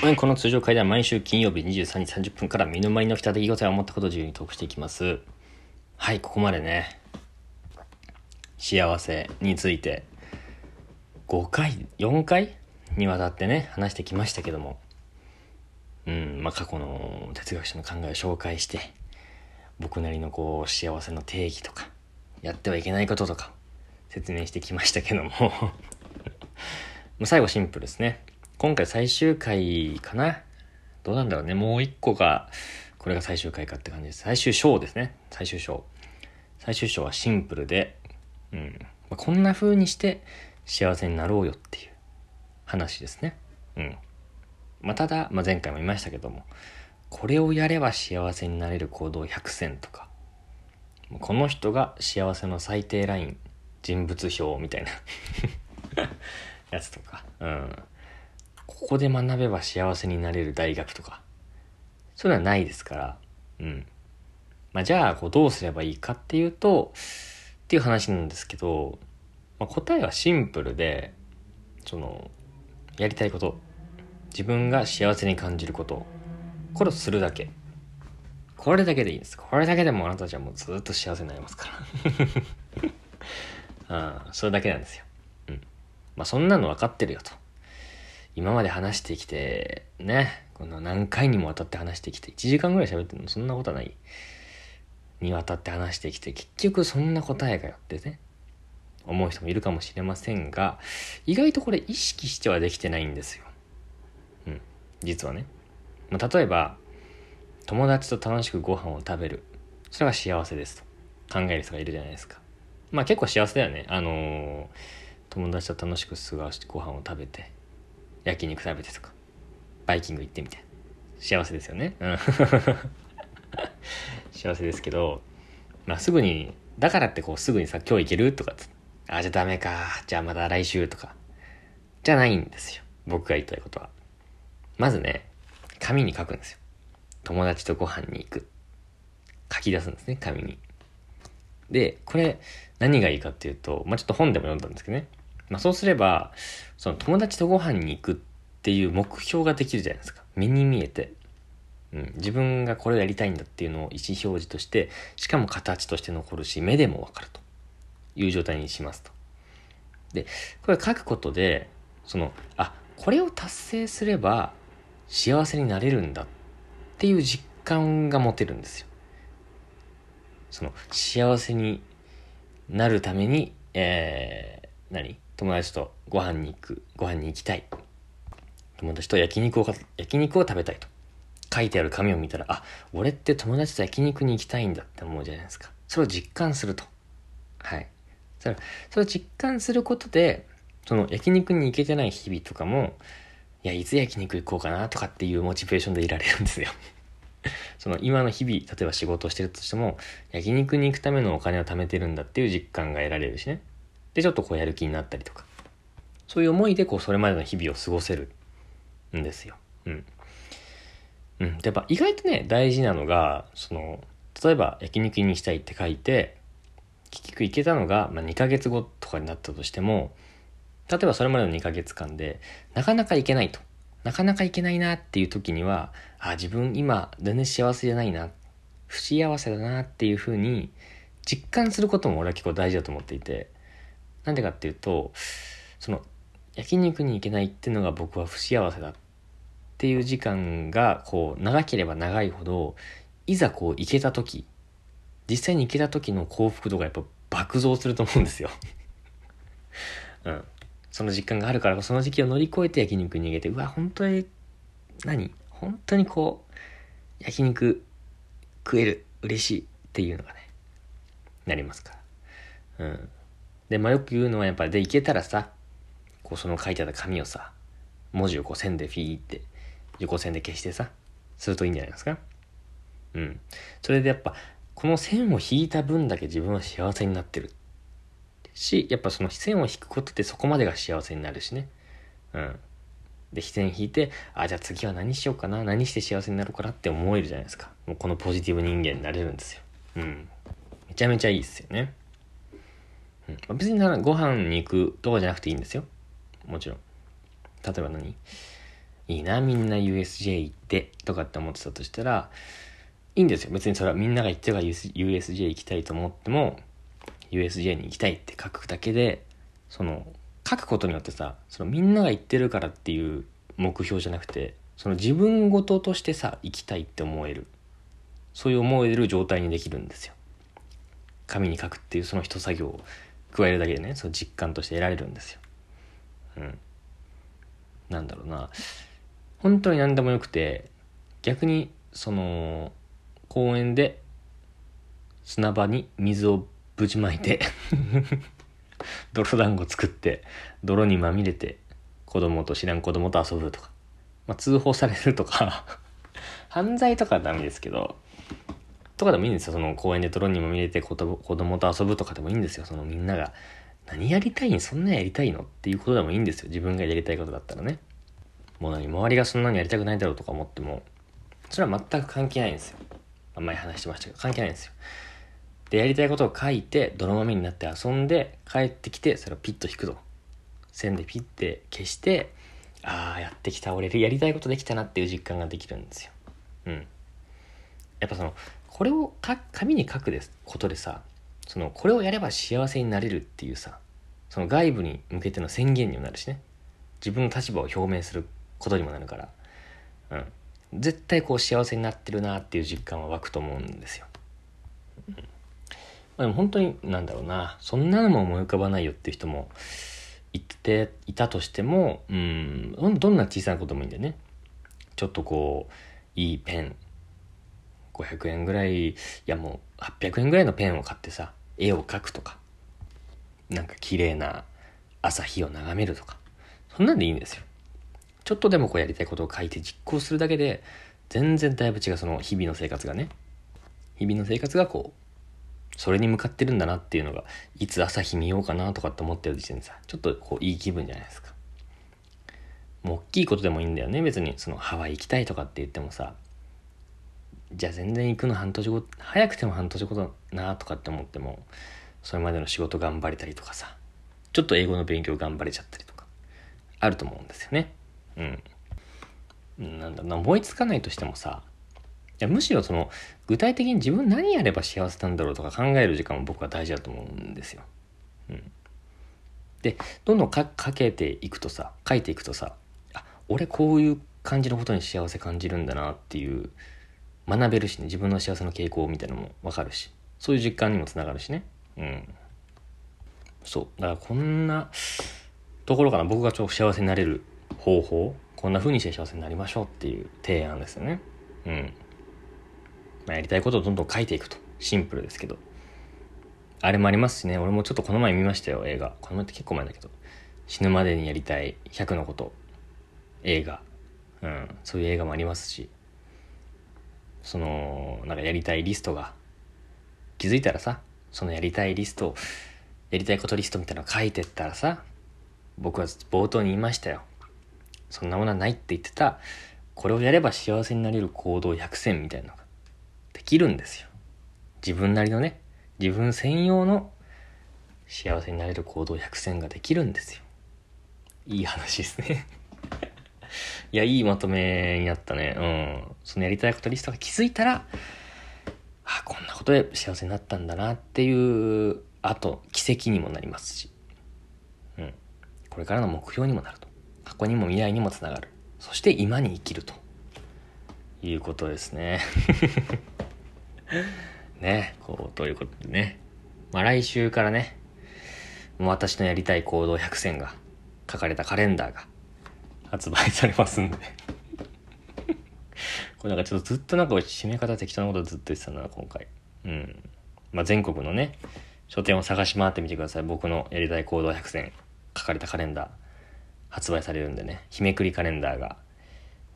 この通常会では毎週金曜日23時30分から身の回りの来た出来事や思ったことを自由にトークしていきます。はい、ここまでね、幸せについて5回、4回にわたってね、話してきましたけども、うん、まあ過去の哲学者の考えを紹介して、僕なりのこう幸せの定義とか、やってはいけないこととか、説明してきましたけども もう最後シンプルですね。今回最終回かな？どうなんだろうね。もう一個が、これが最終回かって感じです。最終章ですね。最終章。最終章はシンプルで、うん。まあ、こんな風にして幸せになろうよっていう話ですね。うん。まあ、ただ、まあ、前回も言いましたけども、これをやれば幸せになれる行動100選とか、この人が幸せの最低ライン、人物表みたいな やつとか、うん。ここで学べば幸せになれる大学とか、そういうのはないですから、うん。まあ、じゃあ、こう、どうすればいいかっていうと、っていう話なんですけど、まあ、答えはシンプルで、その、やりたいこと、自分が幸せに感じること、これをするだけ。これだけでいいんです。これだけでもあなたたちはもうずっと幸せになりますから。あ あ、それだけなんですよ。うん。まあ、そんなの分かってるよと。今まで話してきて、ね、この何回にもわたって話してきて、1時間ぐらい喋ってるのそんなことはない。にわたって話してきて、結局そんな答えがよってね、思う人もいるかもしれませんが、意外とこれ意識してはできてないんですよ。うん、実はね。まあ、例えば、友達と楽しくご飯を食べる。それが幸せですと考える人がいるじゃないですか。まあ結構幸せだよね。あのー、友達と楽しく過ごしてご飯を食べて、焼肉食べてとか、バイキング行ってみて。幸せですよね。幸せですけど、まあすぐに、だからってこうすぐにさ、今日行けるとかあ、じゃあダメか。じゃあまた来週とか。じゃないんですよ。僕が言いたいことは。まずね、紙に書くんですよ。友達とご飯に行く。書き出すんですね、紙に。で、これ何がいいかっていうと、まあちょっと本でも読んだんですけどね。まあそうすれば、その友達とご飯に行くっていう目標ができるじゃないですか。目に見えて。うん、自分がこれをやりたいんだっていうのを意思表示として、しかも形として残るし、目でもわかるという状態にしますと。で、これ書くことで、その、あ、これを達成すれば幸せになれるんだっていう実感が持てるんですよ。その、幸せになるために、えー、何？友達とご飯に行く、ご飯に行きたい。友達と焼肉を、焼肉を食べたいと。書いてある紙を見たら、あ、俺って友達と焼肉に行きたいんだって思うじゃないですか。それを実感すると。はい。それそれを実感することで、その焼肉に行けてない日々とかも、いや、いつ焼肉行こうかなとかっていうモチベーションでいられるんですよ。その今の日々、例えば仕事をしてるとしても、焼肉に行くためのお金を貯めてるんだっていう実感が得られるしね。で、ちょっとこうやる気になったりとか。そういう思いでこうそれまでの日々を過ごせるんですよ。うん。うん。で、やっぱ意外とね、大事なのが、その、例えば焼肉に行きたいって書いて、結局行けたのが、まあ、2ヶ月後とかになったとしても、例えばそれまでの2ヶ月間で、なかなか行けないと。なかなか行けないなっていう時には、あ、自分今全然幸せじゃないな。不幸せだなっていうふうに実感することも俺は結構大事だと思っていて、なんでかっていうと、その、焼肉に行けないっていうのが僕は不幸せだっていう時間が、こう、長ければ長いほど、いざこう行けた時、実際に行けた時の幸福度がやっぱ爆増すると思うんですよ。うん。その実感があるからその時期を乗り越えて焼肉に逃げてうわ本当に何？本当にこう焼肉食える嬉しいっていうのがねなりますからうんでまあよく言うのはやっぱりでいけたらさこうその書いてあった紙をさ文字をこう線でフィーって横線で消してさするといいんじゃないですか？うんそれでやっぱこの線を引いた分だけ自分は幸せになってるし、やっぱその線を引くことでそこまでが幸せになるしね。うん。で、線引いて、あ、じゃあ次は何しようかな、何して幸せになるかなって思えるじゃないですか。もうこのポジティブ人間になれるんですよ。うん。めちゃめちゃいいですよね。うん。別になご飯に行くとかじゃなくていいんですよ。もちろん。例えば何？いいな、みんな USJ 行ってとかって思ってたとしたら、いいんですよ。別にそれはみんなが言ってるから USJ 行きたいと思っても、USJ に行きたいって書くだけで、その、書くことによってさ、そのみんなが言ってるからっていう目標じゃなくて、その自分事としてさ、行きたいって思える。そういう思える状態にできるんですよ。紙に書くっていうその一作業を加えるだけでね、その実感として得られるんですよ。うん。なんだろうな。本当に何でもよくて、逆に、その、公園で砂場に水をぶちまいて 泥団子作って泥にまみれて子供と知らん子供と遊ぶとか、まあ、通報されるとか 犯罪とかはダメですけどとかでもいいんですよその公園で泥にまみれて子供と遊ぶとかでもいいんですよそのみんなが何やりたいん？そんなやりたいの？っていうことでもいいんですよ自分がやりたいことだったらねもう何周りがそんなにやりたくないだろうとか思ってもそれは全く関係ないんですよ前話してましたけど、関係ないんですよ。で、やりたいことを書いて、泥まみになって遊んで、帰ってきて、それをピッと引くと。線でピッて消して、ああ、やってきた、俺やりたいことできたなっていう実感ができるんですよ。うん。やっぱその、これをか紙に書くですことでさ、その、これをやれば幸せになれるっていうさ、その外部に向けての宣言にもなるしね。自分の立場を表明することにもなるから。うん。絶対こう幸せになってるなっていう実感は湧くと思うんですよ。うんまあ、でも本当になんだろうなそんなのも思い浮かばないよっていう人も言っていたとしてもうんどんな小さなこともいいんだよね。ちょっとこういいペン500円ぐらいいやもう800円ぐらいのペンを買ってさ絵を描くとかなんか綺麗な朝日を眺めるとかそんなんでいいんですよ。ちょっとでもこうやりたいことを書いて実行するだけで、全然だいぶ違うその日々の生活がね。日々の生活がこう、それに向かってるんだなっていうのが、いつ朝日見ようかなとかって思ってる時点でさ、ちょっとこういい気分じゃないですか。もう大きいことでもいいんだよね。別にそのハワイ行きたいとかって言ってもさ、じゃあ全然行くの半年後、早くても半年後だなとかって思っても、それまでの仕事頑張れたりとかさ、ちょっと英語の勉強頑張れちゃったりとか、あると思うんですよね。うん。なんだろうな、思いつかないとしてもさ、いやむしろその、具体的に自分何やれば幸せなんだろうとか考える時間も僕は大事だと思うんですよ。うん。で、どんどんかけていくとさ、書いていくとさ、あ、俺こういう感じのことに幸せ感じるんだなっていう、学べるしね、自分の幸せの傾向みたいなのもわかるし、そういう実感にもつながるしね。うん。そう。だからこんなところかな、僕が超幸せになれる方法。こんな風にして幸せになりましょうっていう提案ですよね。うん、まあ、やりたいことをどんどん書いていくと。シンプルですけど。あれもありますしね。俺もちょっとこの前見ましたよ映画。この前って結構前だけど。死ぬまでにやりたい100のこと。映画。うん。そういう映画もありますし。そのなんかやりたいリストが気づいたらさそのやりたいリストやりたいことリストみたいなの書いてったらさ僕は冒頭に言いましたよそんなものはないって言ってた、これをやれば幸せになれる行動100選みたいなのができるんですよ。自分なりのね、自分専用の幸せになれる行動100選ができるんですよ。いい話ですねいや、いいまとめになったね。うん。そのやりたいことリストが気づいたら、あ、こんなことで幸せになったんだなっていう、あと、奇跡にもなりますし。うん。これからの目標にもなると。過去にも未来にもつながるそして今に生きるということですね ねこうということでねまあ来週からねもう私のやりたい行動100選が書かれたカレンダーが発売されますんで。これなんかちょっとずっとなんか締め方適当なことずっと言ってたな今回。うん。まあ全国のね書店を探し回ってみてください。僕のやりたい行動100選。書かれたカレンダー。発売されるんでね、日めくりカレンダーが、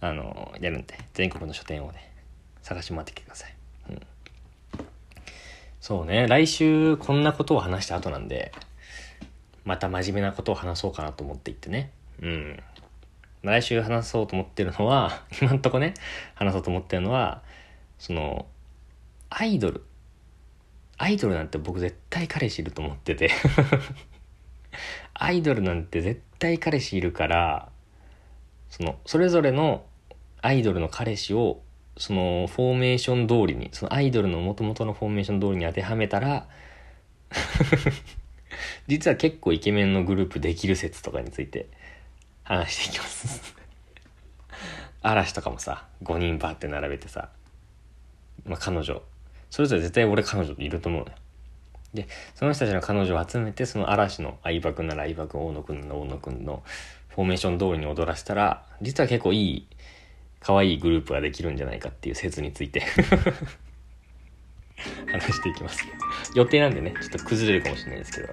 あの、やるんで、全国の書店をね、探し回ってきてください。うん。そうね、来週こんなことを話した後なんで、また真面目なことを話そうかなと思っていってね。うん。来週話そうと思ってるのは、今んとこね、話そうと思ってるのは、その、アイドル。アイドルなんて僕絶対彼氏いると思ってて アイドルなんて絶対彼氏いるから、その、それぞれのアイドルの彼氏を、その、フォーメーション通りに、そのアイドルの元々のフォーメーション通りに当てはめたら、実は結構イケメンのグループできる説とかについて話していきます嵐とかもさ、5人バーって並べてさ、まあ、彼女、それぞれ絶対俺彼女いると思うのよ。で、その人たちの彼女を集めて、その嵐の相葉くんなら相葉くん、大野くんなら大野くんのフォーメーション通りに踊らせたら、実は結構いい、可愛いグループができるんじゃないかっていう説について 話していきます。予定なんでね、ちょっと崩れるかもしれないですけど。